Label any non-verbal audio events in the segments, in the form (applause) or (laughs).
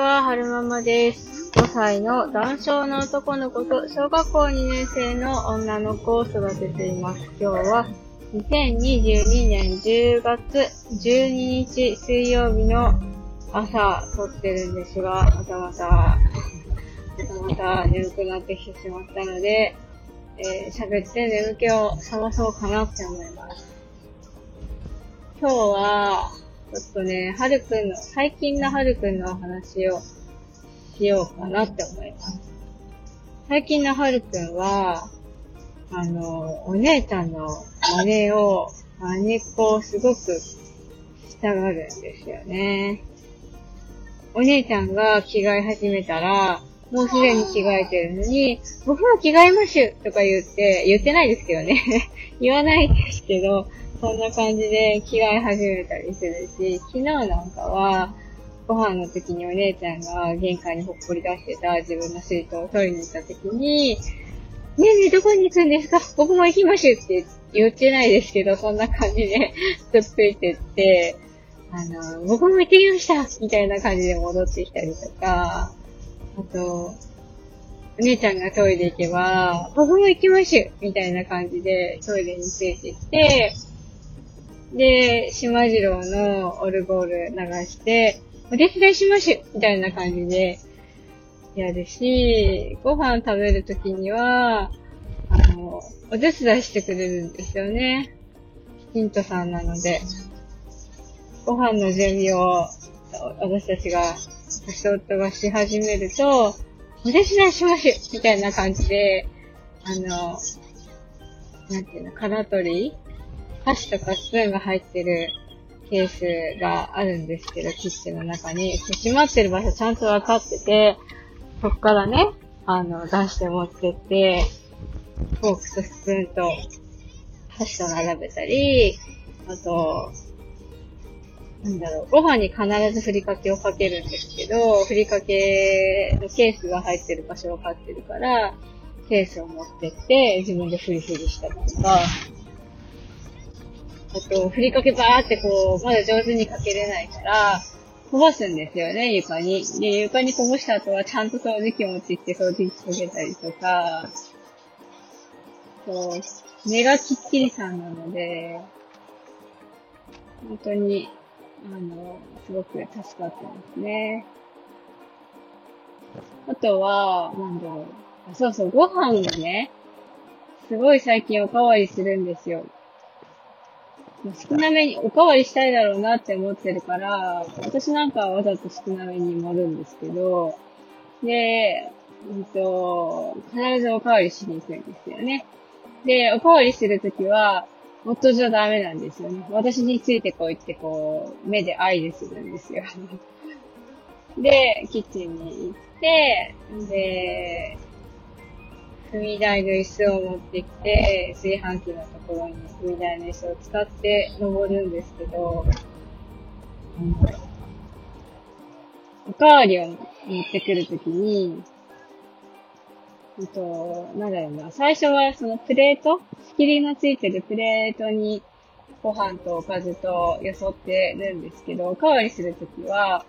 は、はるままです。5歳の男性の男の子と小学校2年生の女の子を育てています。今日は2022年10月12日水曜日の朝撮ってるんですが、またまた、またまた眠くなってきてしまったので、えー喋って眠気を覚まそうかなって思います。今日は、ちょっとね、はるくんの、最近のはるくんのお話をしようかなって思います。最近のはるくんは、あの、お姉ちゃんの真似を、真似っこをすごくしたがるんですよね。お姉ちゃんが着替え始めたら、もうすでに着替えてるのに、僕も着替えましゅとか言って、言ってないですけどね。(laughs) 言わないですけど、そんな感じで着替え始めたりするし、昨日なんかは、ご飯の時にお姉ちゃんが玄関にほっこり出してた自分のシートを取りに行った時に、ねえねえどこに行くんですか？僕も行きましゅって言ってないですけど、そんな感じで (laughs) くっついてって、あの、僕も行ってきました！みたいな感じで戻ってきたりとか、あと、お姉ちゃんがトイレ行けば、僕も行きましゅみたいな感じでトイレについてきて、で、島次郎のオルゴール流して、お手伝いしましみたいな感じでやるし、ご飯食べるときには、あの、お手伝いしてくれるんですよね。ヒントさんなので。ご飯の準備を私たちが、私と夫がし始めると、お手伝いしましゅみたいな感じで、あの、なんていうの、金取り箸とかスプーンが入ってるケースがあるんですけど、キッチンの中に。閉まってる場所ちゃんと分かってて、そこからね、あの、出して持ってって、フォークとスプーンと箸と並べたり、あと、なんだろう、ご飯に必ずふりかけをかけるんですけど、ふりかけのケースが入ってる場所分かってるから、ケースを持ってって、自分でフリフリしたりとか、あと、ふりかけばーってこう、まだ上手にかけれないから、こぼすんですよね、床に。で、床にこぼした後はちゃんと掃除機持ってきて掃除機かけたりとか、そう、目がきっきりさんなので、本当に、あの、すごく助かってますね。あとは、なんだろう。そうそう、ご飯をね、すごい最近おかわりするんですよ。少なめに、おかわりしたいだろうなって思ってるから、私なんかはわざと少なめに盛るんですけど、で、うんと、必ずおかわりしに行くんですよね。で、おかわりするときは、夫じゃダメなんですよね。私についてこいってこう、目で合図するんですよ。で、キッチンに行って、で、踏み台の椅子を持ってきて、炊飯器のところに踏み台の椅子を使って登るんですけど、おかわりを持ってくるときに、えっと、なんだろうな、最初はそのプレート仕切りのついてるプレートにご飯とおかずとよそってるんですけど、おかわりするときは、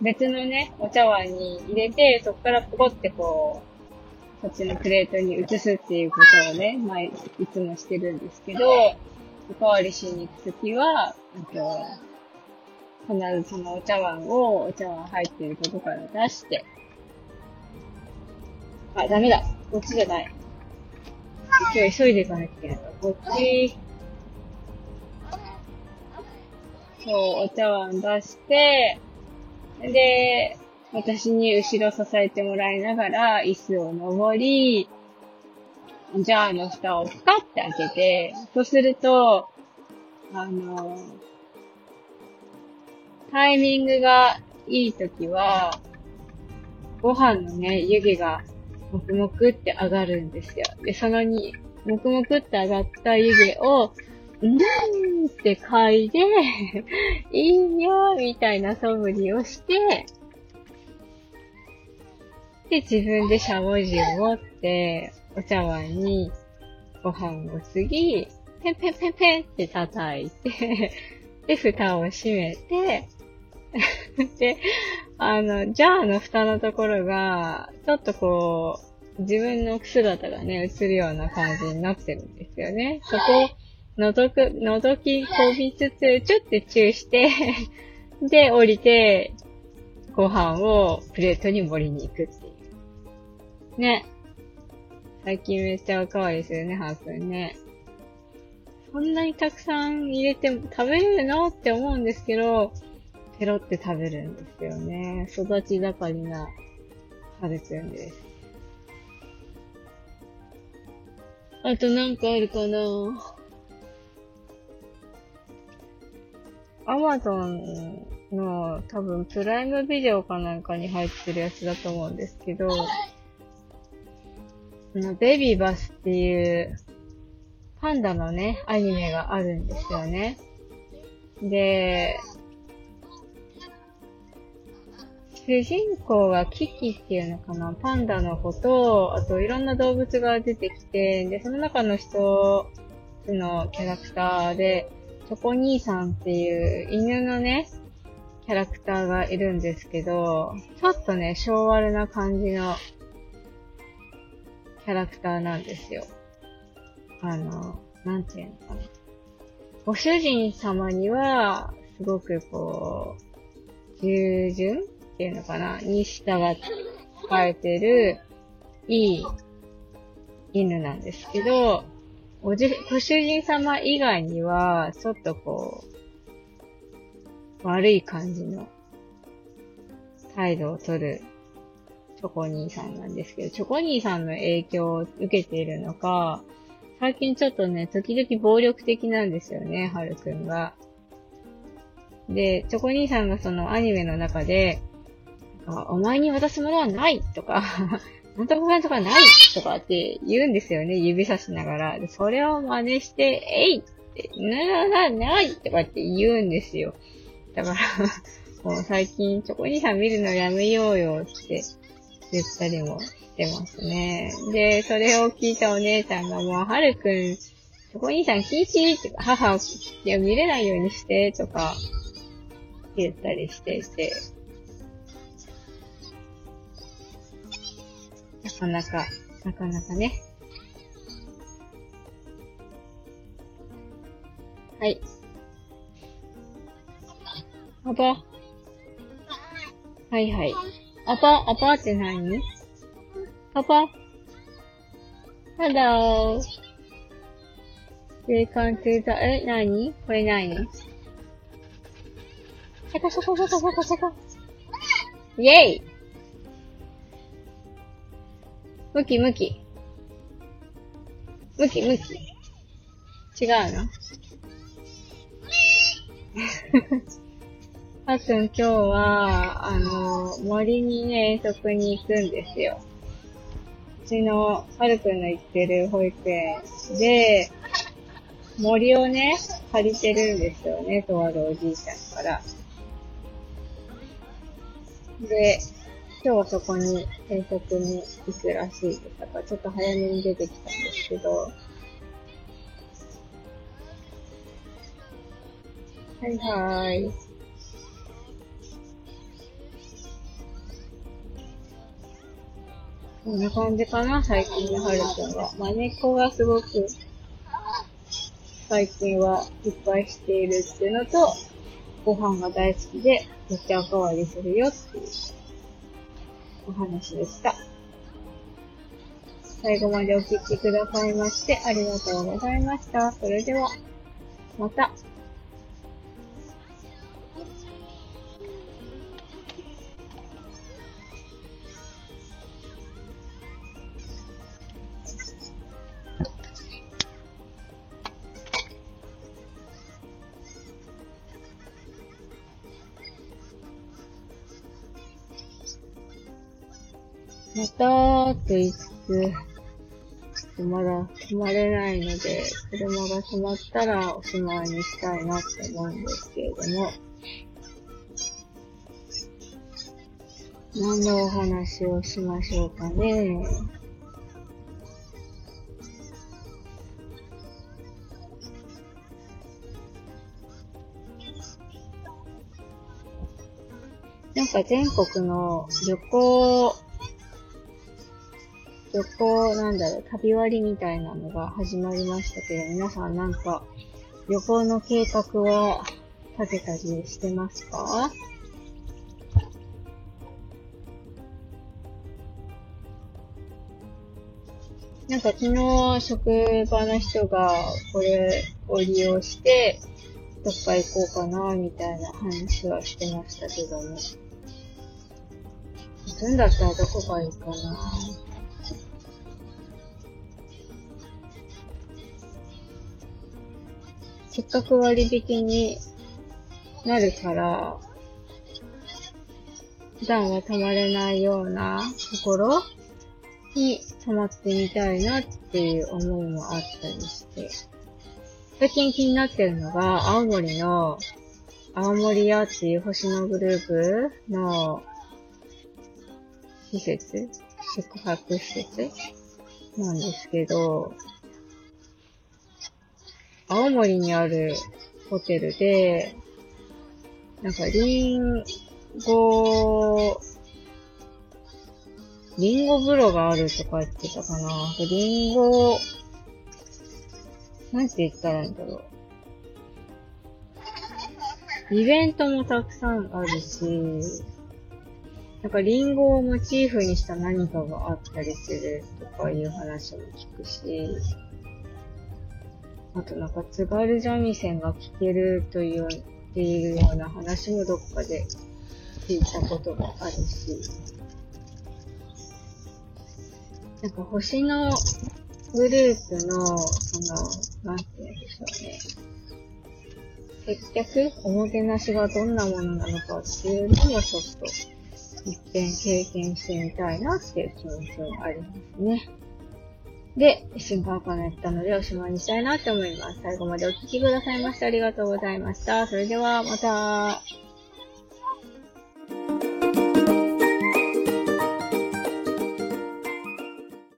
別のね、お茶碗に入れて、そこからポコってこう、そっちのプレートに移すっていうことをね、まあ、いつもしてるんですけど、おかわりしに行くときは、えっと、必ずそのお茶碗をお茶碗入ってるとこから出して、あ、ダメだ。こっちじゃない。今日急いでいかなきゃいけない。こっち。そう、お茶碗出して、で、私に後ろ支えてもらいながら、椅子を登り、ジャーの下をスカッて開けて、そうすると、あの、タイミングがいいときは、ご飯のね、湯気が、もくもくって上がるんですよ。で、そのに、もくもくって上がった湯気を、うーんって嗅いで、(laughs) いいよみたいな素振りをして、で、自分でしゃもじを持って、お茶碗にご飯をつぎ、ペンペンペンペンって叩いて、で、蓋を閉めて、(laughs) で、あの、ジャーの蓋のところが、ちょっとこう、自分の姿がね、映るような感じになってるんですよね。そこを覗く、覗き込みつつ、ちょっとチューしてで、降りて、ご飯をプレートに盛りに行くって。ね。最近めっちゃ可愛いですよね、ハーくんね。そんなにたくさん入れても食べれるのって思うんですけど、ペロって食べるんですよね。育ち盛りなハルくんです。あとなんかあるかなアマゾンの多分プライムビデオかなんかに入ってるやつだと思うんですけど、のベビーバスっていうパンダのね、アニメがあるんですよね。で、主人公がキキっていうのかなパンダの子と、あといろんな動物が出てきて、で、その中の人のキャラクターで、チョコ兄さんっていう犬のね、キャラクターがいるんですけど、ちょっとね、昭和な感じのキャラクターなんですよ。あの、なんていうのかな。ご主人様には、すごくこう、従順っていうのかなに従えてる、いい犬なんですけど、ごじご主人様以外には、ちょっとこう、悪い感じの態度をとるチョコ兄さんなんですけど、チョコ兄さんの影響を受けているのか、最近ちょっとね、時々暴力的なんですよね、はるくんが。で、チョコ兄さんがそのアニメの中で、お前に渡すものはないとか、(laughs) なんとかなんとかないとかって言うんですよね、指さしながら。でそれを真似して、えいって、な、な、ないとかって言うんですよ。だから (laughs) もう最近チョコ兄さん見るのやめようよって言ったりもしてますね。で、それを聞いたお姉ちゃんがもう、はるくん、そこ兄さん禁止って母を見れないようにしてとか言ったりしていて、なかなか、なかなかね。はい。パパ。はいはい。アパ、アパって何パパ ?Hello. Welcome to the, え、何これ何シャカシャカシャカシャカシャカ。イェイ向き向き。向き向き。違うのはっくん今日は、あの、森にね、遠足に行くんですよ。うちの、はるくんの行ってる保育園で、森をね、借りてるんですよね、とあるおじいちゃんから。で、今日はそこに遠足に行くらしいです。だからちょっと早めに出てきたんですけど、はいはーい。こんな感じかな、最近のはるくんは。まあ、根っこがすごく、最近はいっぱいしているっていうのと、ご飯が大好きで、めっちゃおかわりするよっていうお話でした。最後までお聴きくださいましてありがとうございました。それでは、また。またーと言って、まだ止まれないので、車が止まったらおしまいにしたいなって思うんですけれども、何のお話をしましょうかね。なんか全国の旅行、旅行、なんだろう、旅割みたいなのが始まりましたけど、皆さんなんか旅行の計画は立てたりしてますか？なんか昨日職場の人がこれを利用してどっか行こうかなみたいな話はしてましたけども。行くんだったらどこがいいかなせっかく割引になるから、普段は泊まれないようなところに泊まってみたいなっていう思いもあったりして。最近気になってるのが、青森の、青森屋っていう星野グループの施設宿泊施設なんですけど、青森にあるホテルで、なんかリンゴリンゴ風呂があるとか言ってたかな。リンゴ、なんて言ったらいいんだろう。イベントもたくさんあるし、なんかリンゴをモチーフにした何かがあったりするとかいう話も聞くし、あとなんか津軽三味線が聴けるという、っていうような話もどっかで聞いたことがあるし、なんか星のグループの、その、なんて言うんでしょうね。接客おもてなしがどんなものなのかっていうのもちょっと一遍経験してみたいなっていう気持ちもありますね。で、瞬間かなったのでおしまいにしたいなって思います。最後までお聴きくださいましてありがとうございました。それではまた。